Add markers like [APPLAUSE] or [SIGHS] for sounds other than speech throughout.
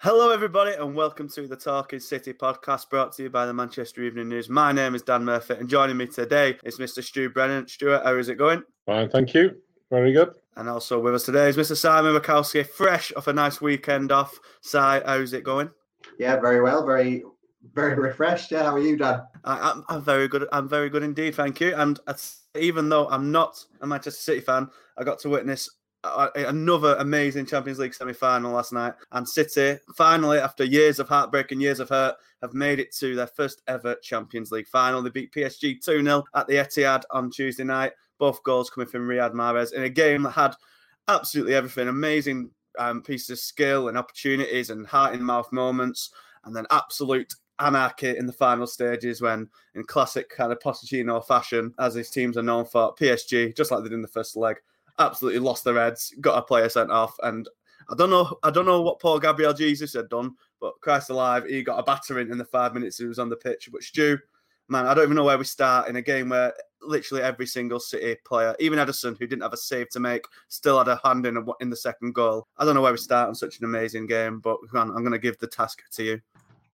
Hello, everybody, and welcome to the Talking City podcast brought to you by the Manchester Evening News. My name is Dan Murphy, and joining me today is Mr. Stu Brennan. Stuart, how is it going? Fine, thank you. Very good. And also with us today is Mr. Simon Bajkowski, fresh off a nice weekend off. Si, how's it going? Yeah, very well. Very, very refreshed. Yeah, how are you, Dan? I, am I'm very good. I'm very good indeed, thank you. And even though I'm not a Manchester City fan, I got to witness another amazing Champions League semi-final last night, and City finally, after years of heartbreak and years of hurt, have made it to their first ever Champions League final. They beat PSG 2-0 at the Etihad on Tuesday night. Both goals coming from Riyad Mahrez in a game that had absolutely everything. Amazing um, pieces of skill and opportunities and heart in mouth moments, and then absolute anarchy in the final stages when, in classic kind of Pochettino fashion, as his teams are known for, PSG, just like they did in the first leg, absolutely lost their heads, got a player sent off, and I don't know, I don't know what Paul Gabriel Jesus had done, but Christ alive, he got a battering in the five minutes he was on the pitch. But Stu, man, I don't even know where we start in a game where literally every single City player, even Ederson, who didn't have a save to make, still had a hand in a, in the second goal. I don't know where we start on such an amazing game, but man, I'm going to give the task to you.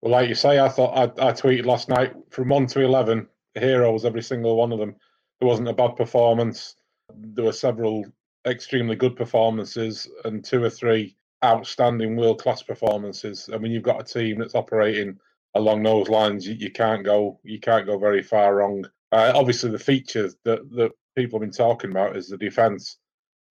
Well, like you say, I thought I, I tweeted last night from one to eleven, heroes every single one of them. There wasn't a bad performance there were several extremely good performances and two or three outstanding world class performances. I mean, you've got a team that's operating along those lines. You, you can't go you can't go very far wrong. Uh, obviously, the features that that people have been talking about is the defence,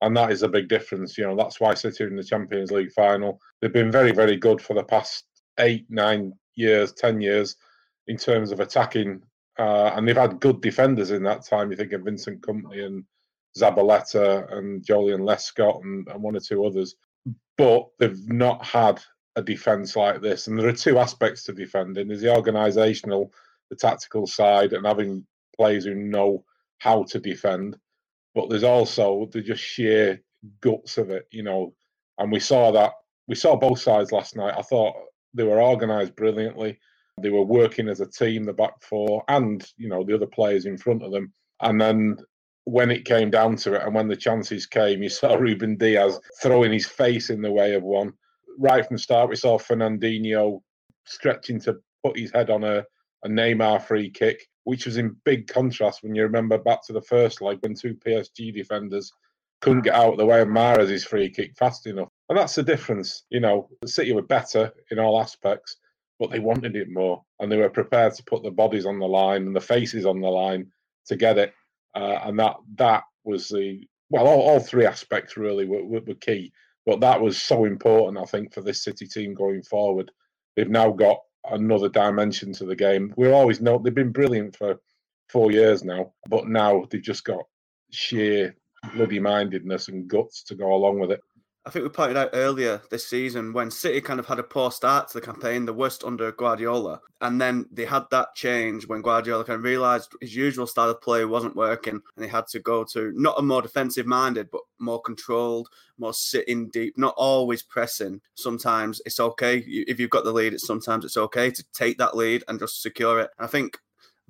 and that is a big difference. You know, that's why City in the Champions League final. They've been very very good for the past eight nine years, ten years in terms of attacking. Uh, and they've had good defenders in that time. You think of Vincent Kompany and Zabaleta and Joleon Lescott and, and one or two others, but they've not had a defence like this. And there are two aspects to defending: there's the organisational, the tactical side, and having players who know how to defend. But there's also the just sheer guts of it, you know. And we saw that we saw both sides last night. I thought they were organised brilliantly. They were working as a team, the back four, and you know the other players in front of them. And then when it came down to it and when the chances came, you saw [LAUGHS] Ruben Dias throwing his face in the way of one. Right from the start, we saw Fernandinho stretching to put his head on a, a Neymar free kick, which was in big contrast when you remember back to the first leg when two PSG defenders couldn't get out of the way of Mahrez's free kick fast enough. And that's the difference. You know, the City were better in all aspects, but they wanted it more and they were prepared to put the bodies on the line and the faces on the line to get it uh, and that that was the well, all, all three aspects really were, were, were, key, but that was so important, I think, for this City team going forward. They've now got another dimension to the game. We always know they've been brilliant for four years now, but now they've just got sheer bloody mindedness and guts to go along with it. I think we pointed out earlier this season when City kind of had a poor start to the campaign, the worst under Guardiola. And then they had that change when Guardiola kind of realised his usual style of play wasn't working and he had to go to not a more defensive minded, but more controlled, more sitting deep, not always pressing. Sometimes it's okay. If you've got the lead, it's sometimes it's okay to take that lead and just secure it. And I think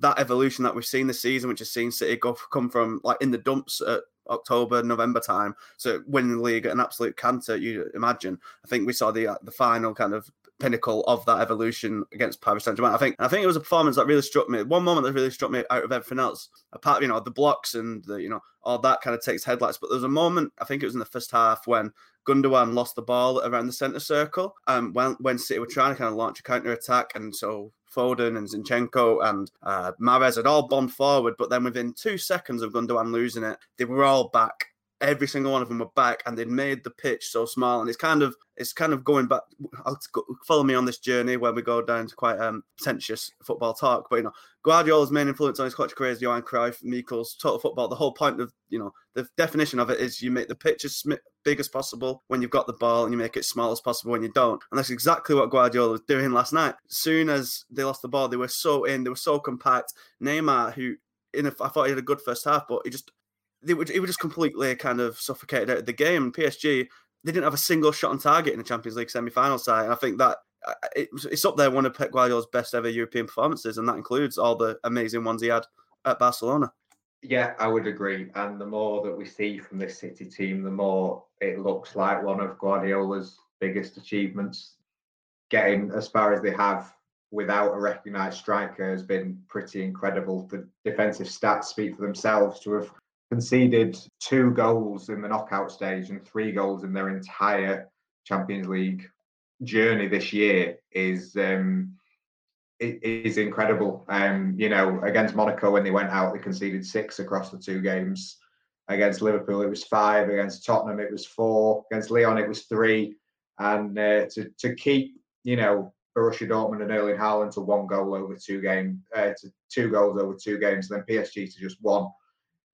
that evolution that we've seen this season, which has seen City go come from like in the dumps at October, November time. So winning the league at an absolute canter, you imagine. I think we saw the uh, the final kind of pinnacle of that evolution against Paris Saint Germain. I think I think it was a performance that really struck me. One moment that really struck me out of everything else, apart you know the blocks and the you know all that kind of takes headlights. But there was a moment I think it was in the first half when Gundogan lost the ball around the centre circle, um, when when City were trying to kind of launch a counter attack, and so Foden and Zinchenko and uh, Mahrez had all bombed forward, but then within two seconds of Gundogan losing it, they were all back every single one of them were back, and they'd made the pitch so small. And it's kind of it's kind of going back. I'll go, follow me on this journey where we go down to quite um, pretentious football talk. But you know, Guardiola's main influence on his coach career is Johan Cruyff, Michels, total football. The whole point of you know the definition of it is you make the pitch as big as possible when you've got the ball, and you make it small as possible when you don't. And that's exactly what Guardiola was doing last night. As soon as they lost the ball, they were so in, they were so compact. Neymar, who in a, I thought he had a good first half, but he just they would, he was just completely kind of suffocated out of the game. PSG, they didn't have a single shot on target in the Champions League semi-final side, and I think that uh, it, it's up there one of Pep Guardiola's best ever European performances, and that includes all the amazing ones he had at Barcelona. Yeah, I would agree. And the more that we see from this City team, the more it looks like one of Guardiola's biggest achievements. Getting as far as they have without a recognised striker has been pretty incredible. The defensive stats speak for themselves to have conceded two goals in the knockout stage and three goals in their entire Champions League journey this year is um, is incredible. Um, you know, against Monaco when they went out, they conceded six across the two games. Against Liverpool, it was five. Against Tottenham, it was four. Against Lyon, it was three. And uh, to to keep, you know, Borussia Dortmund and Erling Haaland to one goal over two game, uh, to two goals over two games, then PSG to just one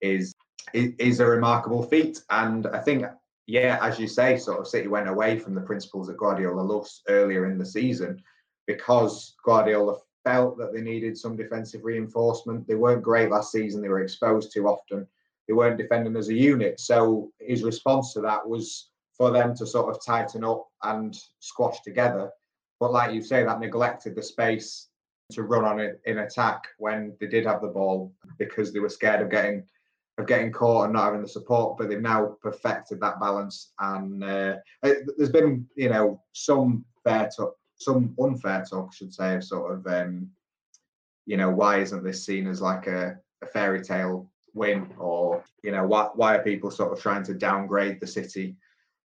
is is a remarkable feat. And I think, yeah, as you say, sort of City went away from the principles that Guardiola loves earlier in the season because Guardiola felt that they needed some defensive reinforcement. They weren't great last season, they were exposed too often. They weren't defending as a unit. So his response to that was for them to sort of tighten up and squash together. But like you say, that neglected the space to run on it in attack when they did have the ball because they were scared of getting of getting caught and not having the support, but they've now perfected that balance. And uh, there's been, you know, some fair talk, some unfair talk, I should say, of sort of, um, you know, why isn't this seen as like a, a fairy tale win, or you know, why why are people sort of trying to downgrade the City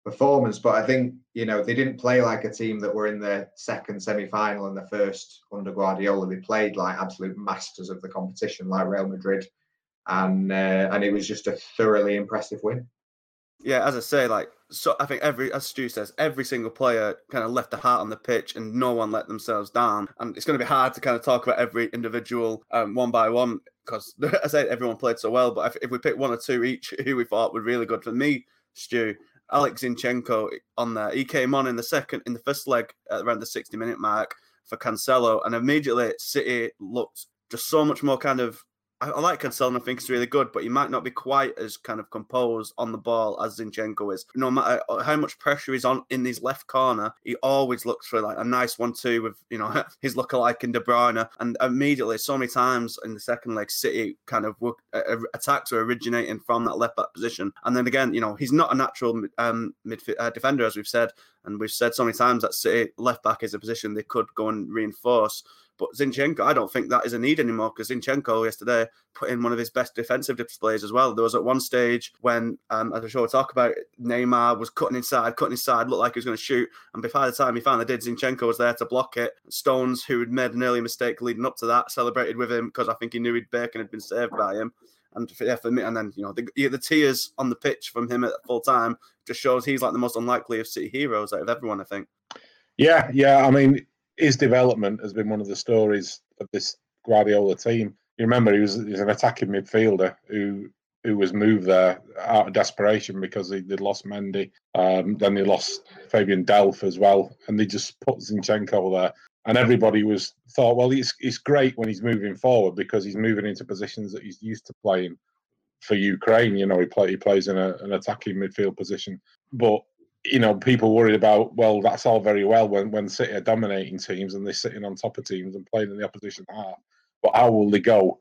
performance? But I think you know they didn't play like a team that were in the second semi final and the first under Guardiola. They played like absolute masters of the competition, like Real Madrid and uh, and it was just a thoroughly impressive win. Yeah, as I say, like so, I think every as Stu says, every single player kind of left the heart on the pitch, and no one let themselves down. And it's going to be hard to kind of talk about every individual um, one by one because, [LAUGHS] I said, everyone played so well. But if, if we pick one or two each, [LAUGHS] who we thought were really good for me, Stu, Alex Zinchenko on there. He came on in the second, in the first leg around the 60 minute mark for Cancelo, and immediately City looked just so much more kind of I, I like Cancelo. And I think he's really good, but he might not be quite as kind of composed on the ball as Zinchenko is. No matter uh, how much pressure he's on in his left corner, he always looks for like a nice one-two with you know [LAUGHS] his lookalike in De Bruyne. And immediately, so many times in the second leg, City kind of work, uh, attacks are originating from that left back position. And then again, you know, he's not a natural um, uh, defender, as we've said, and we've said so many times that City left back is a position they could go and reinforce. But Zinchenko, I don't think that is a need anymore because Zinchenko yesterday put in one of his best defensive displays as well. There was at one stage when, um, as I'm sure we'll talk about, Neymar was cutting inside, cutting inside, looked like he was going to shoot. And by the time he finally did, Zinchenko was there to block it. Stones, who had made an early mistake leading up to that, celebrated with him because I think he knew he'd Bacon had been saved by him. And for, yeah, for me, and then you know the, the tears on the pitch from him at full time just shows he's like the most unlikely of City heroes out of everyone. I think. Yeah, yeah. I mean, his development has been one of the stories of this Guardiola team. You remember he was, he was an attacking midfielder who who was moved there out of desperation because they, they lost Mendy. Um, then they lost Fabian Delph as well, and they just put Zinchenko there. And everybody was thought, well, it's it's great when he's moving forward because he's moving into positions that he's used to playing for Ukraine. You know, he play he plays in a, an attacking midfield position, but you know, people worried about, well, that's all very well when, when City are dominating teams and they're sitting on top of teams and playing in the opposition half. But how will they go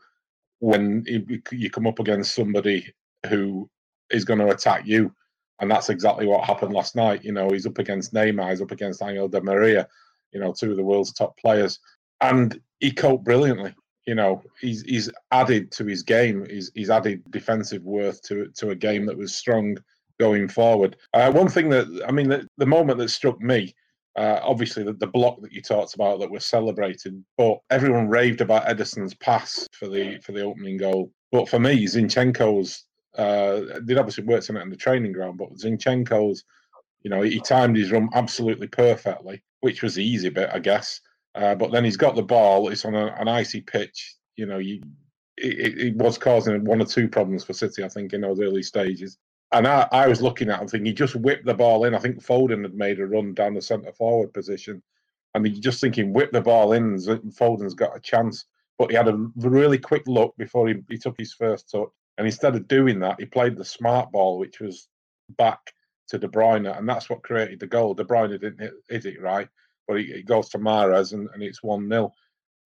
when you come up against somebody who is going to attack you? And that's exactly what happened last night. You know, he's up against Neymar, he's up against Angel Di Maria, you know, two of the world's top players. And he coped brilliantly. You know, he's he's added to his game. He's he's added defensive worth to to a game that was strong going forward. Uh, one thing that I mean, the, the moment that struck me, uh, obviously the, the block that you talked about that was celebrated, but everyone raved about Ederson's pass for the for the opening goal. But for me, Zinchenko's Uh, obviously worked on it in the training ground, but Zinchenko's, you know, he timed his run absolutely perfectly, which was the easy bit, I guess. Uh, but then he's got the ball. It's on a, an icy pitch. You know, you, it, it, was causing one or two problems for City, I think, in those early stages. And I, I was looking at him thinking he just whipped the ball in. I think Foden had made a run down the centre forward position. And you're just thinking, whip the ball in. Foden's got a chance. But he had a really quick look before he, he took his first touch. And instead of doing that, he played the smart ball, which was back to De Bruyne. And that's what created the goal. De Bruyne didn't hit, hit it right, but it, it goes to Mahrez and, and it's 1 0.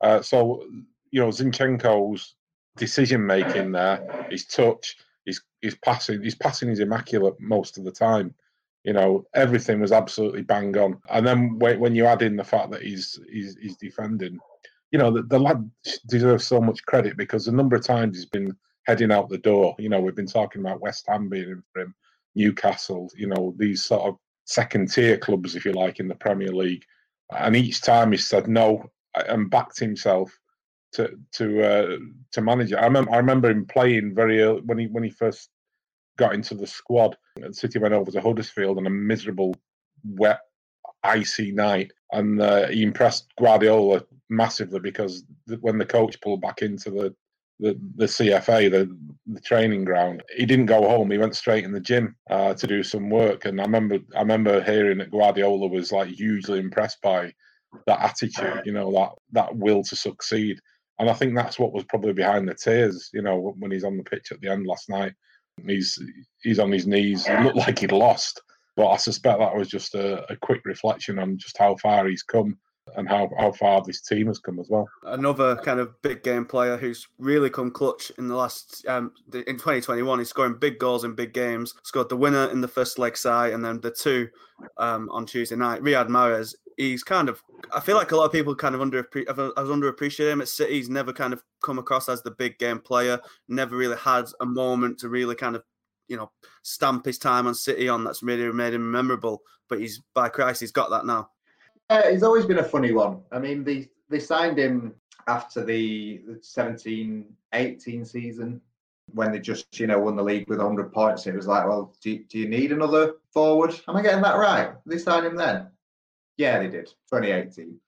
Uh, so, you know, Zinchenko's decision making there, his touch, his his passing, his passing is immaculate most of the time. You know, everything was absolutely bang on. And then when you add in the fact that he's he's, he's defending, you know, the, the lad deserves so much credit because the number of times he's been heading out the door. You know, we've been talking about West Ham being in for him, Newcastle. You know, these sort of second tier clubs, if you like, in the Premier League. And each time he said no and backed himself to to uh, to manage it. I remember I remember him playing very early when he when he first got into the squad. City went over to Huddersfield on a miserable, wet, icy night, and uh, he impressed Guardiola massively because when the coach pulled back into the the, the CFA, the, the training ground. He didn't go home. He went straight in the gym uh, to do some work. And I remember, I remember hearing that Guardiola was like hugely impressed by that attitude. You know, that that will to succeed. And I think that's what was probably behind the tears, you know, when he's on the pitch at the end last night. He's he's on his knees. It looked like he'd lost, but I suspect that was just a, a quick reflection on just how far he's come and how, how far this team has come as well. Another kind of big game player who's really come clutch in the last um, in 2021. He's scoring big goals in big games. Scored the winner in the first leg side, and then the two um, on Tuesday night. Riyad Mahrez. He's kind of. I feel like a lot of people kind of under have underappreciate him at City. He's never kind of come across as the big game player. Never really had a moment to really kind of you know stamp his time on City on that's really made him memorable. But he's by Christ, he's got that now. Uh, he's always been a funny one. I mean, they they signed him after the 17 18 season when they just you know won the league with 100 points. It was like, well, do do you need another forward? Am I getting that right? They signed him then? Yeah, they did. 2018.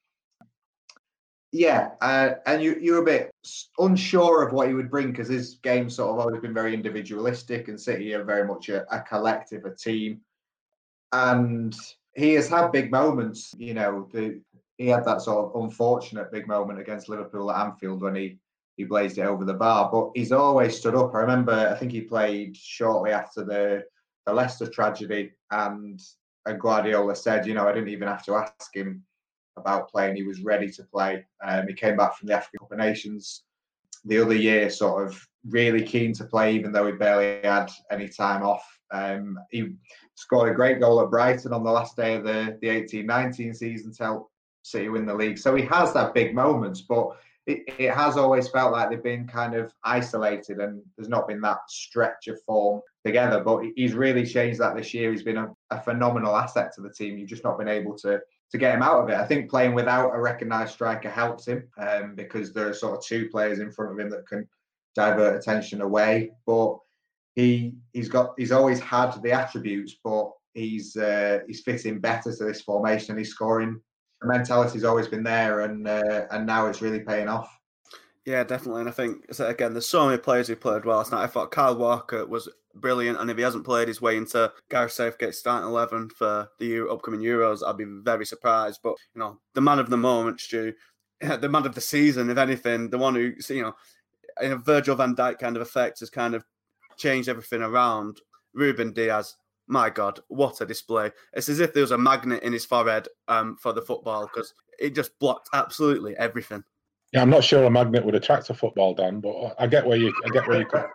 Yeah, uh, and you you're a bit unsure of what he would bring because his game sort of always been very individualistic, and City are very much a, a collective, a team. And he has had big moments. You know, the, he had that sort of unfortunate big moment against Liverpool at Anfield when he he blazed it over the bar. But he's always stood up. I remember, I think he played shortly after the the Leicester tragedy, and and Guardiola said, you know, I didn't even have to ask him about playing. He was ready to play. Um, he came back from the African Cup of Nations the other year, sort of really keen to play, even though he barely had any time off. Um, he scored a great goal at Brighton on the last day of the, the 18-19 season to help City win the league. So he has that big moments, but it, it has always felt like they've been kind of isolated and there's not been that stretch of form together. But he's really changed that this year. He's been a, a phenomenal asset to the team. You've just not been able to to get him out of it. I think playing without a recognised striker helps him um, because there are sort of two players in front of him that can divert attention away. But he he's got he's always had the attributes, but he's uh, he's fitting better to this formation. And he's scoring. The mentality's always been there, and uh, and now it's really paying off. Yeah, definitely. And I think again, there's so many players who played well last night. I thought Kyle Walker was brilliant, and if he hasn't played his way into Gareth Southgate's starting eleven for the upcoming Euros, I'd be very surprised. But you know, the man of the moment, Stu, [LAUGHS] the man of the season, if anything, the one who you know, in a Virgil Van Dijk kind of effect, has kind of changed everything around. Ruben Dias, my God, what a display! It's as if there was a magnet in his forehead um, for the football because it just blocked absolutely everything. Yeah, I'm not sure a magnet would attract a football, Dan, but I get where you I get where you come.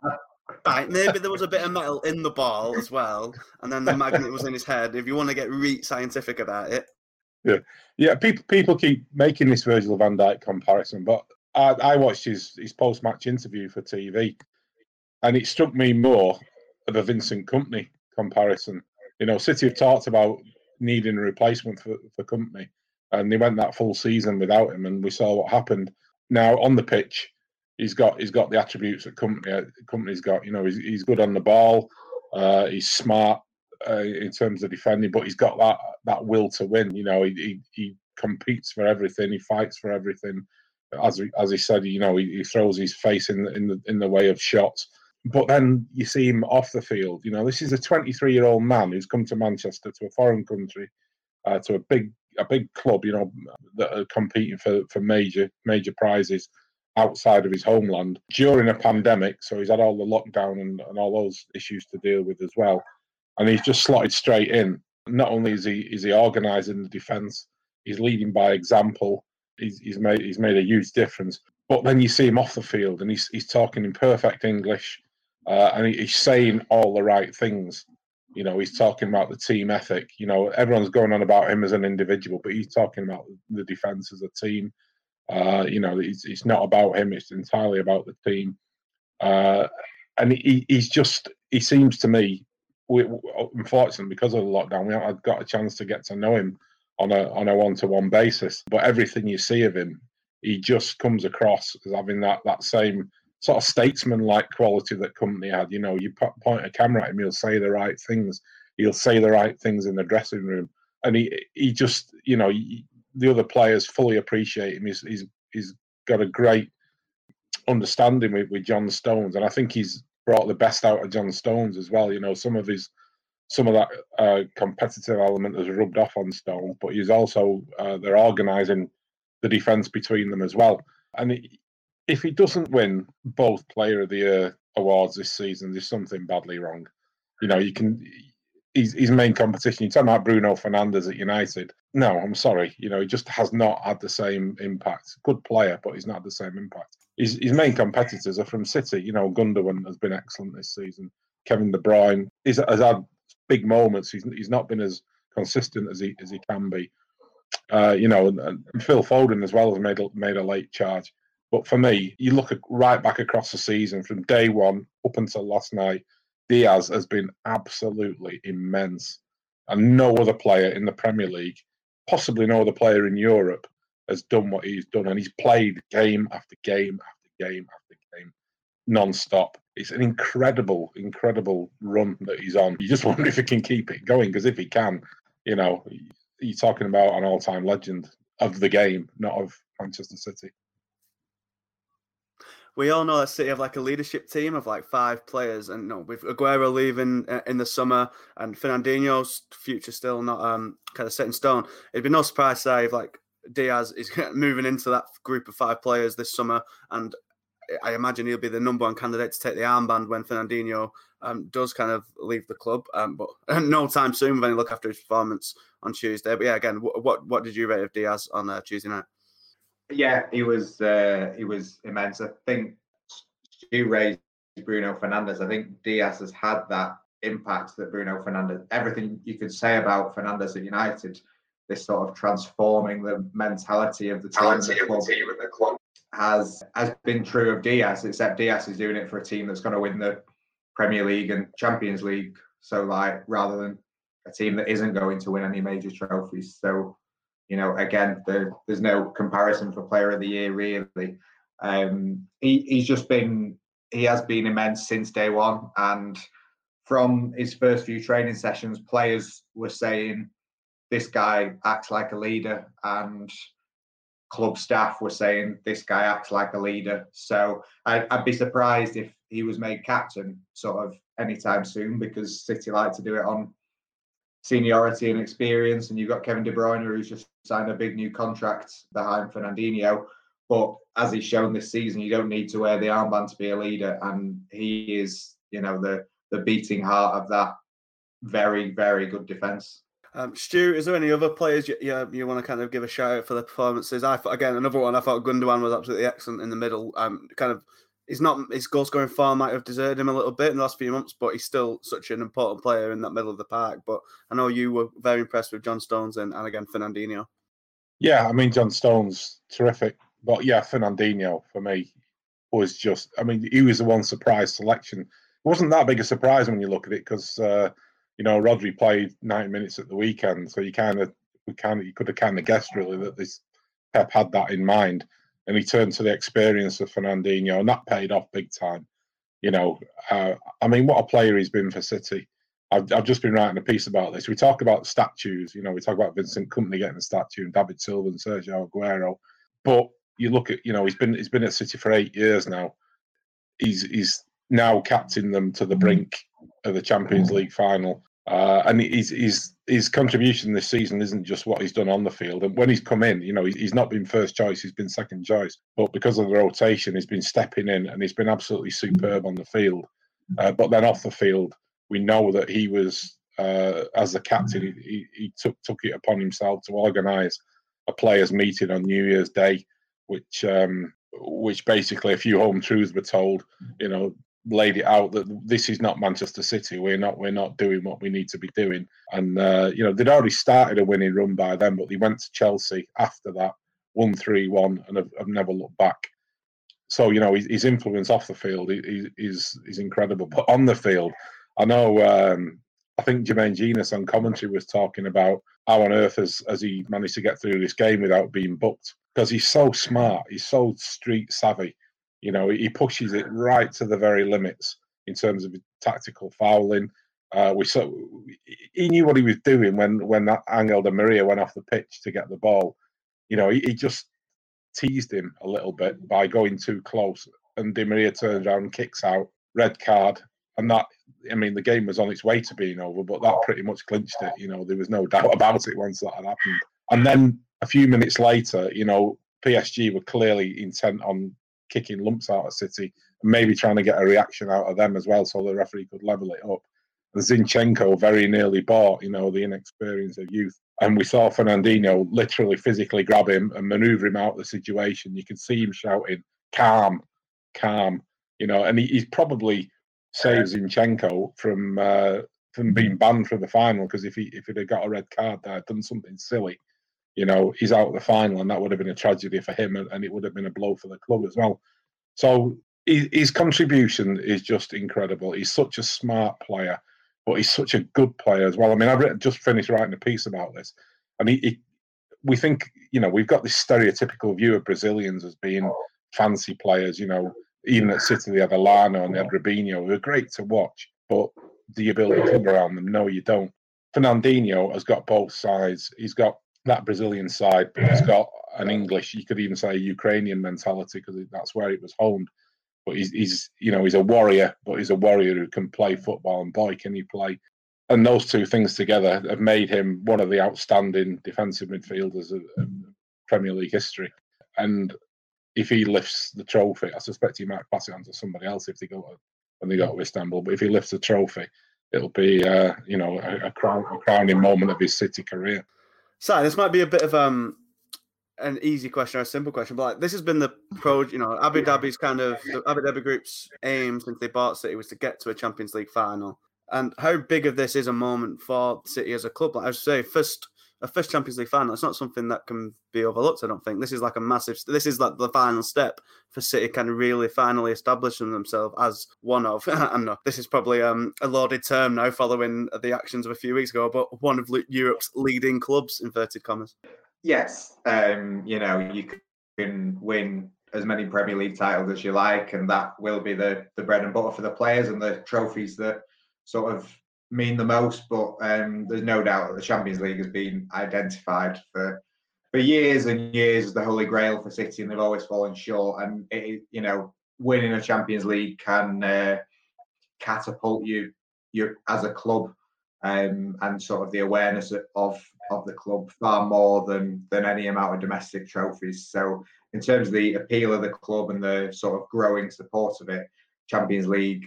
Right, maybe there was a bit of metal in the ball as well, and then the magnet was in his head. If you want to get really scientific about it, yeah, yeah. People people keep making this Virgil Van Dijk comparison, but I, I watched his his post match interview for TV, and it struck me more of a Vincent Kompany comparison. You know, City have talked about needing a replacement for, for Kompany, and they went that full season without him, and we saw what happened. Now on the pitch, he's got he's got the attributes that Kompany Kompany's got. You know, he's he's good on the ball. Uh, he's smart uh, in terms of defending, but he's got that that will to win. You know, he he, he competes for everything. He fights for everything. As as he said, you know, he, he throws his face in the, in the in the way of shots. But then you see him off the field. You know, this is a 23 year old man who's come to Manchester to a foreign country, uh, to a big a big club. You know, that are competing for for major major prizes outside of his homeland during a pandemic. So he's had all the lockdown and, and all those issues to deal with as well. And he's just slotted straight in. Not only is he is he organising the defence, he's leading by example. He's, he's made he's made a huge difference. But then you see him off the field, and he's he's talking in perfect English, uh, and he, he's saying all the right things. You know, he's talking about the team ethic. You know, everyone's going on about him as an individual, but he's talking about the defence as a team. Uh, you know, it's, it's not about him; it's entirely about the team. Uh, and he, he's just he seems to me, we, unfortunately, because of the lockdown, we haven't got a chance to get to know him on a on a one to one basis. But everything you see of him, he just comes across as having that that same sort of statesman like quality that Kompany had. You know, you point a camera at him, he'll say the right things. He'll say the right things in the dressing room, and he he just you know the other players fully appreciate him. He's he's he's got a great understanding with, with John Stones, and I think he's brought the best out of John Stones as well. You know, some of his some of that uh, competitive element has rubbed off on Stones, but he's also uh, they're organising the defence between them as well. And if he doesn't win both Player of the Year awards this season, there's something badly wrong. You know, you can his, his main competition. You're talking about Bruno Fernandes at United. No, I'm sorry. You know, he just has not had the same impact. Good player, but he's not had the same impact. His, his main competitors are from City. You know, Gundogan has been excellent this season. Kevin De Bruyne is, has had big moments. He's, he's not been as consistent as he as he can be. Uh, you know, and, and, Phil Foden as well has made a, made a late charge. But for me, you look at, right back across the season from day one up until last night, Dias has been absolutely immense. And no other player in the Premier League, possibly no other player in Europe, has done what he's done. And he's played game after game after game after game, non stop. It's an incredible, incredible run that he's on. You just [LAUGHS] wonder if he can keep it going, because if he can, you know, you're talking about an all time legend of the game, not of Manchester City we all know that City have like a leadership team of like five players, and know, with Aguero leaving uh, in the summer and Fernandinho's future still not um kind of set in stone, it'd be no surprise to say if like Dias is [LAUGHS] moving into that group of five players this summer, and I imagine he'll be the number one candidate to take the armband when Fernandinho um, does kind of leave the club. Um, but [LAUGHS] no time soon when you look after his performance on Tuesday. But yeah, again, what what did you rate of Dias on uh, Tuesday night? Yeah, he was uh, he was immense. I think Stu raised Bruno Fernandes. I think Dias has had that impact that Bruno Fernandes. Everything you could say about Fernandes at United, this sort of transforming the mentality of the team, and the, club, the team and the club has has been true of Dias. Except Dias is doing it for a team that's going to win the Premier League and Champions League. So like rather than a team that isn't going to win any major trophies. So you know, again, there, there's no comparison for Player of the Year really. Um, he, he's just been he has been immense since day one, and from his first few training sessions, players were saying this guy acts like a leader, and club staff were saying this guy acts like a leader. So I, would be surprised if he was made captain sort of anytime soon because City like to do it on seniority and experience. And you've got Kevin De Bruyne, who's just signed a big new contract behind Fernandinho. But as he's shown this season, you don't need to wear the armband to be a leader, and he is, you know, the the beating heart of that very very good defence. Um, Stu, is there any other players you, you, you, want to kind of give a shout out for the performances? I again another one. I thought Gundogan was absolutely excellent in the middle. Um, kind of he's not his goal scoring form might have deserted him a little bit in the last few months, but he's still such an important player in that middle of the park. But I know you were very impressed with John Stones and, and again Fernandinho. Yeah, I mean John Stones terrific, but yeah, Fernandinho for me was just. I mean, he was the one surprise selection. It wasn't that big a surprise when you look at it because uh, you know Rodri played 90 minutes at the weekend, so you kind of we kind of you could have kind of guessed really that this Pep had that in mind. And he turned to the experience of Fernandinho, and that paid off big time. You know, uh, I mean, what a player he's been for City. I've, I've just been writing a piece about this. We talk about statues, you know, we talk about Vincent Kompany getting a statue and David Silva and Sergio Aguero, but you look at, you know, he's been he's been at City for eight years now. He's he's now captain them to the brink of the Champions League final. Uh, and his, his his contribution this season isn't just what he's done on the field. And when he's come in, you know, he's not been first choice; he's been second choice. But because of the rotation, he's been stepping in, and he's been absolutely superb on the field. Uh, but then off the field, we know that he was, uh, as the captain, he, he took took it upon himself to organise a players' meeting on New Year's Day, which um, which basically a few home truths were told. You know, laid it out that this is not Manchester City. We're not we're not doing what we need to be doing. And uh, you know they'd already started a winning run by then, but they went to Chelsea after that, won three one, and have, have, never looked back. So you know his, his influence off the field is is incredible, but on the field, I know. Um, I think Jermaine Jenas on commentary was talking about how on earth has, has he managed to get through this game without being booked because he's so smart, he's so street savvy you know, he pushes it right to the very limits in terms of tactical fouling. Uh, we saw he knew what he was doing when when that Angel Di Maria went off the pitch to get the ball. You know, he, he just teased him a little bit by going too close, and de Maria turns around, kicks out, red card, and that. I mean, the game was on its way to being over, but that pretty much clinched it. You know, there was no doubt [LAUGHS] about it once that had happened. And then a few minutes later, you know, PSG were clearly intent on kicking lumps out of City and maybe trying to get a reaction out of them as well so the referee could level it up. And Zinchenko very nearly bought, you know, the inexperience of youth. And we saw Fernandinho literally physically grab him and maneuver him out of the situation. You could see him shouting, calm, calm, you know, and he, he's probably saved Zinchenko from uh, from being banned from the final because if he if he'd have got a red card there, done something silly, you know, he's out of the final, and that would have been a tragedy for him, and, and it would have been a blow for the club as well. So his, his contribution is just incredible. He's such a smart player, but he's such a good player as well. I mean, I've just finished writing a piece about this, and he, he we think, you know, we've got this stereotypical view of Brazilians as being fancy players. You know, even at City they had Elano and they had Robinho, who are great to watch, but do you build a club around them? No, you don't. Fernandinho has got both sides. He's got that Brazilian side, but he's got an English, you could even say Ukrainian mentality because that's where it was honed. But he's, he's, you know, he's a warrior, but he's a warrior who can play football and boy, can he play. And those two things together have made him one of the outstanding defensive midfielders of, of Premier League history. And if he lifts the trophy, I suspect he might pass it on to somebody else if they go to, when they go to Istanbul. But if he lifts the trophy, it'll be, uh, you know, a, a, crown, a crowning moment of his City career. So this might be a bit of um an easy question or a simple question, but like, this has been the pro, you know, Abu Dhabi's kind of the Abu Dhabi Group's aim since they bought City was to get to a Champions League final. And how big of this is a moment for City as a club? Like I should say, first a first Champions League final. It's not something that can be overlooked. I don't think this is like a massive. This is like the final step for City, of really finally establishing themselves as one of. [LAUGHS] and this is probably um, a lauded term now, following the actions of a few weeks ago, but one of Europe's leading clubs, inverted commas. Yes, um, you know you can win as many Premier League titles as you like, and that will be the the bread and butter for the players and the trophies that sort of mean the most, but um, there's no doubt that the Champions League has been identified for for years and years as the holy grail for City, and they've always fallen short. And it, you know, winning a Champions League can uh, catapult you you as a club um, and sort of the awareness of of the club far more than than any amount of domestic trophies. So in terms of the appeal of the club and the sort of growing support of it, Champions League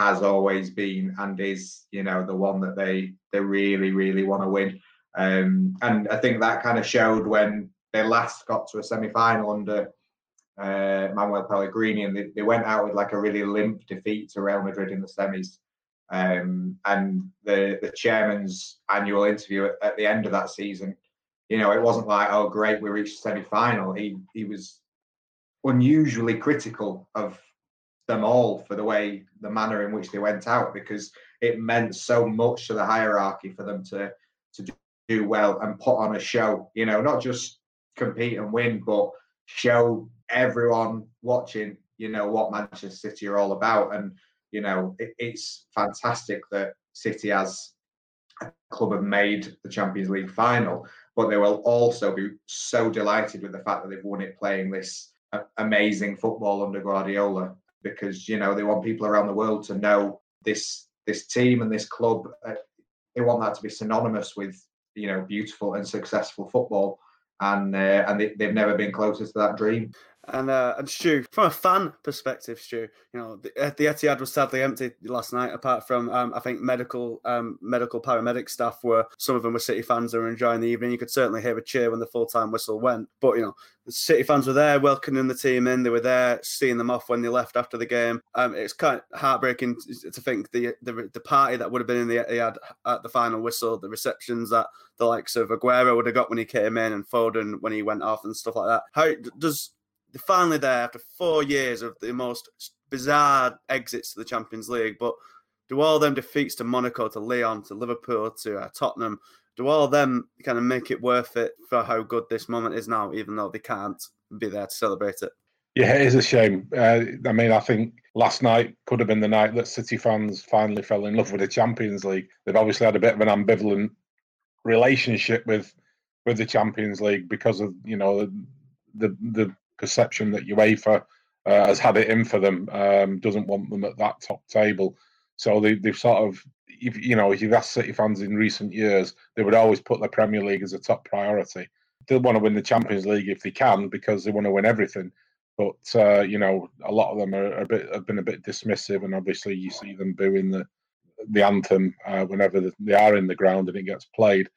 has always been and is you know the one that they they really really want to win. Um, and i think that kind of showed when they last got to a semi-final under uh, manuel pellegrini and they, they went out with like a really limp defeat to real madrid in the semis. Um, and the the chairman's annual interview at, at the end of that season you know it wasn't like oh great we reached the semi-final. He he was unusually critical of them all for the way the manner in which they went out because it meant so much to the hierarchy for them to to do well and put on a show you know not just compete and win but show everyone watching, you know, what Manchester City are all about. And, you know, it, it's fantastic that City has a club have made the Champions League final, but they will also be so delighted with the fact that they've won it playing this amazing football under Guardiola because you know they want people around the world to know this this team and this club. Uh, they want that to be synonymous with you know beautiful and successful football, and uh, and they, they've never been closer to that dream. And uh, and Stu, from a fan perspective, Stu, you know the, uh, the Etihad was sadly empty last night. Apart from um, I think medical um, medical paramedic staff were some of them were City fans that were enjoying the evening. You could certainly hear a cheer when the full time whistle went. But you know the City fans were there welcoming the team in. They were there seeing them off when they left after the game. Um, it's kind of heartbreaking to think the, the the party that would have been in the Etihad at the final whistle, the receptions that the likes of Aguero would have got when he came in and Foden when he went off and stuff like that. How does they're finally there after four years of the most bizarre exits to the Champions League. But do all them defeats to Monaco, to Lyon, to Liverpool, to uh, Tottenham, do all them kind of make it worth it for how good this moment is now, even though they can't be there to celebrate it? Yeah, it is a shame. Uh, I mean, I think last night could have been the night that City fans finally fell in love with the Champions League. They've obviously had a bit of an ambivalent relationship with with the Champions League because of you know the the, the perception that UEFA uh, has had it in for them, um, doesn't want them at that top table. So they, they've sort of, if, you know, if you've asked City fans in recent years, they would always put the Premier League as a top priority. They want to win the Champions League if they can because they want to win everything. But uh, you know, a lot of them are a bit have been a bit dismissive, and obviously you see them booing the the anthem uh, whenever they are in the ground and it gets played.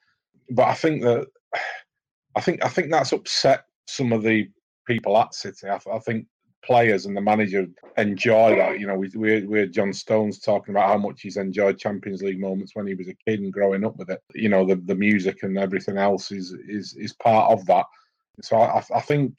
But I think that [SIGHS] I think I think that's upset some of the people at City. I, I, think players and the manager enjoy that. You know, we, we, we had John Stones talking about how much he's enjoyed Champions League moments when he was a kid and growing up with it. You know, the, the music and everything else is is is part of that. So I, I think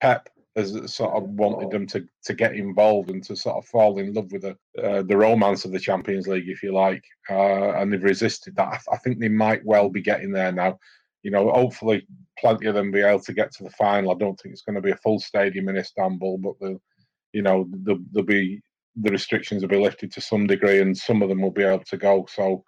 Pep has sort of wanted them to to get involved and to sort of fall in love with the uh, the romance of the Champions League, if you like, uh, and they've resisted that. I, I, think they might well be getting there now you know, hopefully plenty of them be able to get to the final. I don't think it's going to be a full stadium in Istanbul, but the, you know, the, there'll be the restrictions will be lifted to some degree, and some of them will be able to go. So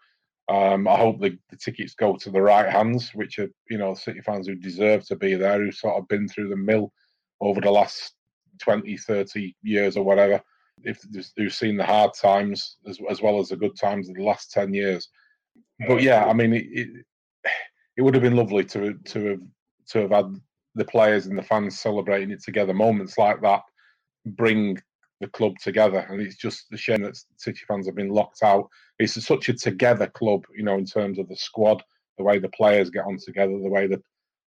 um, I hope the, the tickets go to the right hands, which are you know City fans who deserve to be there, who sort of been through the mill over the last 20, 30 years or whatever. If who've seen the hard times as, as well as the good times of the last 10 years. But yeah, I mean, it, it it would have been lovely to to have to have had the players and the fans celebrating it together. Moments like that bring the club together, and it's just a shame that City fans have been locked out. It's such a together club, you know, in terms of the squad, the way the players get on together, the way the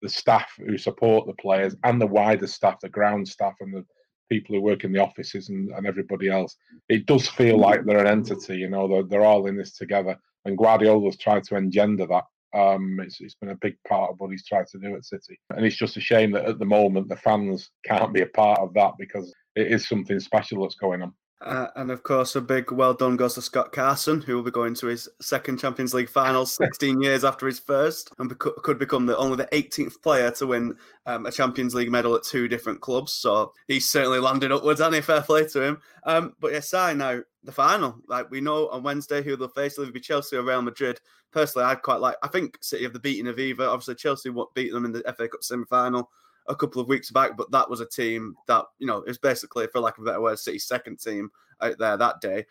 the staff who support the players and the wider staff, the ground staff, and the people who work in the offices and, and everybody else. It does feel like they're an entity, you know, they're, they're all in this together. And Guardiola's tried to engender that um, it's, it's been a big part of what he's tried to do at City. And it's just a shame that at the moment the fans can't be a part of that because it is something special that's going on. Uh, and of course, a big well done goes to Scott Carson, who will be going to his second Champions League final [LAUGHS] 16 years after his first, and bec- could become the only the 18th player to win um, a Champions League medal at two different clubs. So he's certainly landed upwards, and fair play to him. Um, but yes, I now the final. Like we know on Wednesday who they'll face, it'll be Chelsea or Real Madrid. Personally, I'd quite like. I think City have the beating Aviva. Obviously, Chelsea won't beat them in the FA Cup semi final a couple of weeks back, but that was a team that you know is basically, for lack of a better word, City's second team out there that day.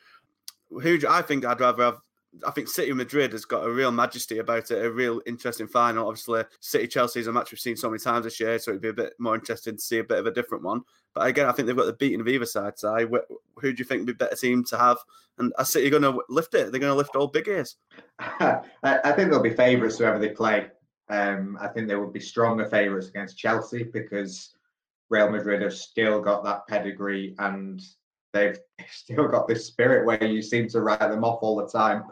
Who I think I'd rather have. I think City Madrid has got a real majesty about it, a real interesting final. Obviously, City Chelsea is a match we've seen so many times this year, so it'd be a bit more interesting to see a bit of a different one. But again, I think they've got the beating of either side. So, who do you think would be a better team to have? And are City going to lift it? They're going to lift all big ears. [LAUGHS] I think they'll be favourites whoever they play. Um, I think they would be stronger favourites against Chelsea because Real Madrid have still got that pedigree and they've [LAUGHS] still got this spirit where you seem to write them off all the time.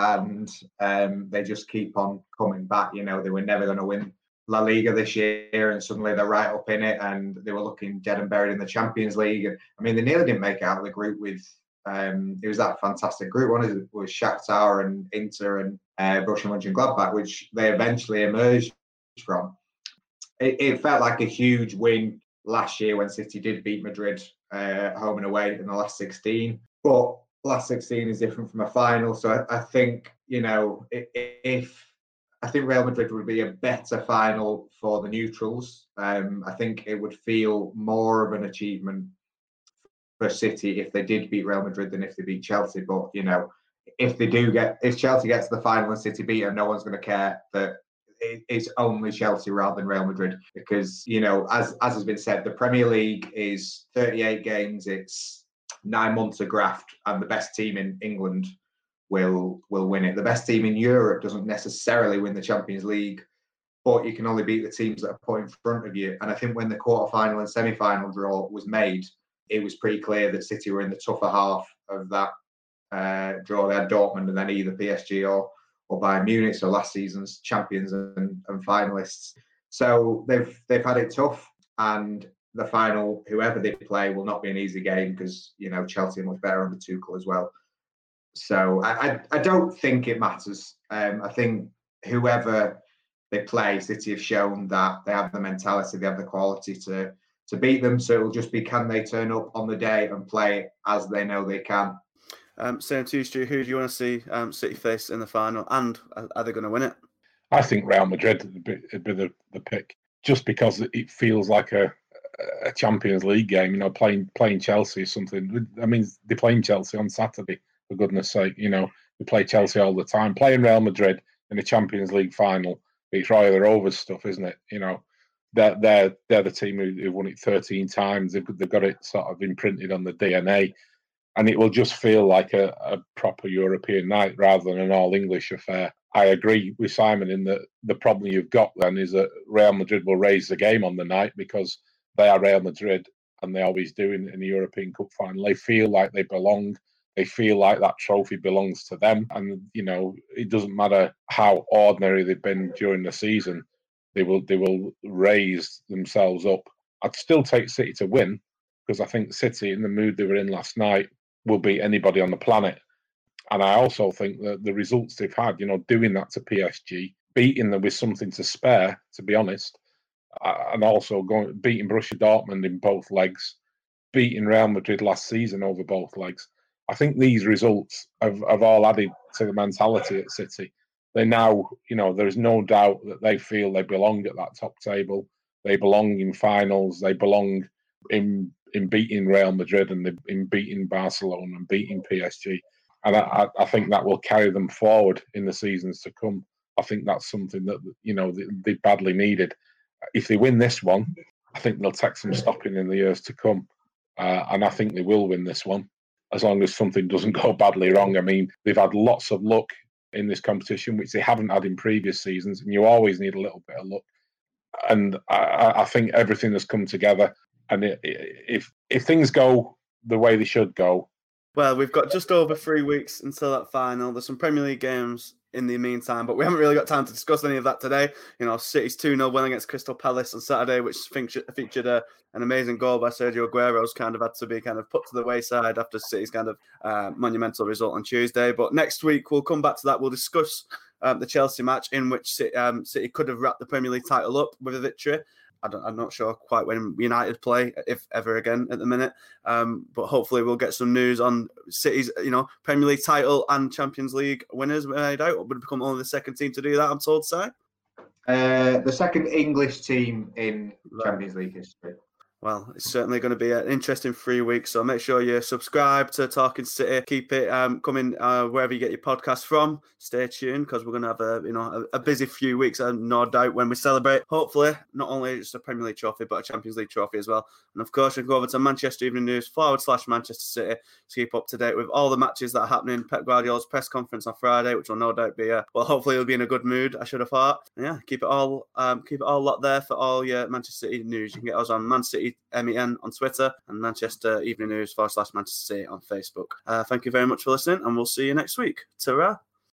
And um, they just keep on coming back. You know, they were never going to win La Liga this year, and suddenly they're right up in it, and they were looking dead and buried in the Champions League. And I mean, they nearly didn't make it out of the group with. Um, it was that fantastic group one it was Shakhtar and Inter and uh, Borussia Mönchengladbach, which they eventually emerged from. It, it, felt like a huge win last year when City did beat Madrid uh, home and away in the last 16. But last 16 is different from a final. So I, I think, you know, if, I think Real Madrid would be a better final for the neutrals. Um, I think it would feel more of an achievement for City if they did beat Real Madrid than if they beat Chelsea. But, you know, if they do get, if Chelsea gets to the final and City beat them, no one's going to care that it's only Chelsea rather than Real Madrid because you know as as has been said the Premier League is 38 games it's nine months of graft and the best team in England will will win it. The best team in Europe doesn't necessarily win the Champions League but you can only beat the teams that are put in front of you. And I think when the quarter final and semi final draw was made it was pretty clear that City were in the tougher half of that uh, draw. They had Dortmund and then either PSG or or Bayern Munich, so last season's champions and, and finalists. So they've they've had it tough, and the final, whoever they play, will not be an easy game because you know Chelsea are much better under Tuchel as well. So I I, I don't think it matters. Um, I think whoever they play, City have shown that they have the mentality, they have the quality to to beat them. So it'll just be can they turn up on the day and play as they know they can. Um, same to you, Stu. Who do you want to see um, City face in the final, and are they going to win it? I think Real Madrid would be, would be the, the pick, just because it feels like a, a Champions League game. You know, playing playing Chelsea is something. I mean, they're playing Chelsea on Saturday. For goodness' sake, you know, they play Chelsea all the time. Playing Real Madrid in the Champions League final, it's Roy Rovers stuff, isn't it? You know, they're they're they're the team who, who won it 13 times. They've, they've got it sort of imprinted on the DNA and it will just feel like a, a proper European night rather than an all English affair. I agree with Simon in that the problem you've got then is that Real Madrid will raise the game on the night because they are Real Madrid and they always do in, in the European Cup final. They feel like they belong. They feel like that trophy belongs to them. And, you know, it doesn't matter how ordinary they've been during the season, they will they will raise themselves up. I'd still take City to win because I think City, in the mood they were in last night, will beat anybody on the planet. And I also think that the results they've had, you know, doing that to PSG, beating them with something to spare, to be honest, and also going beating Borussia Dortmund in both legs, beating Real Madrid last season over both legs. I think these results have, have all added to the mentality at City. They now, you know, there is no doubt that they feel they belong at that top table. They belong in finals. They belong in in beating Real Madrid and in beating Barcelona and beating PSG. And I, I, think that will carry them forward in the seasons to come. I think that's something that you know they badly needed. If they win this one, I think they'll take some stopping in the years to come, uh, and I think they will win this one as long as something doesn't [LAUGHS] go badly wrong. I mean, they've had lots of luck in this competition, which they haven't had in previous seasons, and you always need a little bit of luck. And I, I think everything has come together and it, if if things go the way they should go, well, we've got just over three weeks until that final. There's some Premier League games in the meantime, but we haven't really got time to discuss any of that today. You know, City's 2 0 win against Crystal Palace on Saturday, which featured a, an amazing goal by Sergio Aguero's kind of had to be kind of put to the wayside after City's kind of uh, monumental result on Tuesday. But next week, we'll come back to that. We'll discuss um, the Chelsea match in which City, um, City could have wrapped the Premier League title up with a victory. I am not sure quite when United play, if ever again at the minute. Um, but hopefully we'll get some news on City's, you know, Premier League title and Champions League winners made out. Would become only the second team to do that. I'm told, Si. Uh, the second English team in Champions League history. Well, it's certainly going to be an interesting three weeks. So make sure you subscribe to Talking City. Keep it um, coming uh, wherever you get your podcast from. Stay tuned because we're going to have a you know a, a busy few weeks, and no doubt when we celebrate. Hopefully, not only just a Premier League trophy, but a Champions League trophy as well. And of course, you can go over to Manchester Evening News forward slash Manchester City to keep up to date with all the matches that are happening. Pep Guardiola's press conference on Friday, which will no doubt be uh, well, hopefully he'll be in a good mood. I should have thought. Yeah, keep it all um, keep it all locked there for all your Manchester City news. You can get us on Man City MEN on Twitter and Manchester Evening News forward slash Manchester City on Facebook. Uh, thank you very much for listening, and we'll see you next week. ta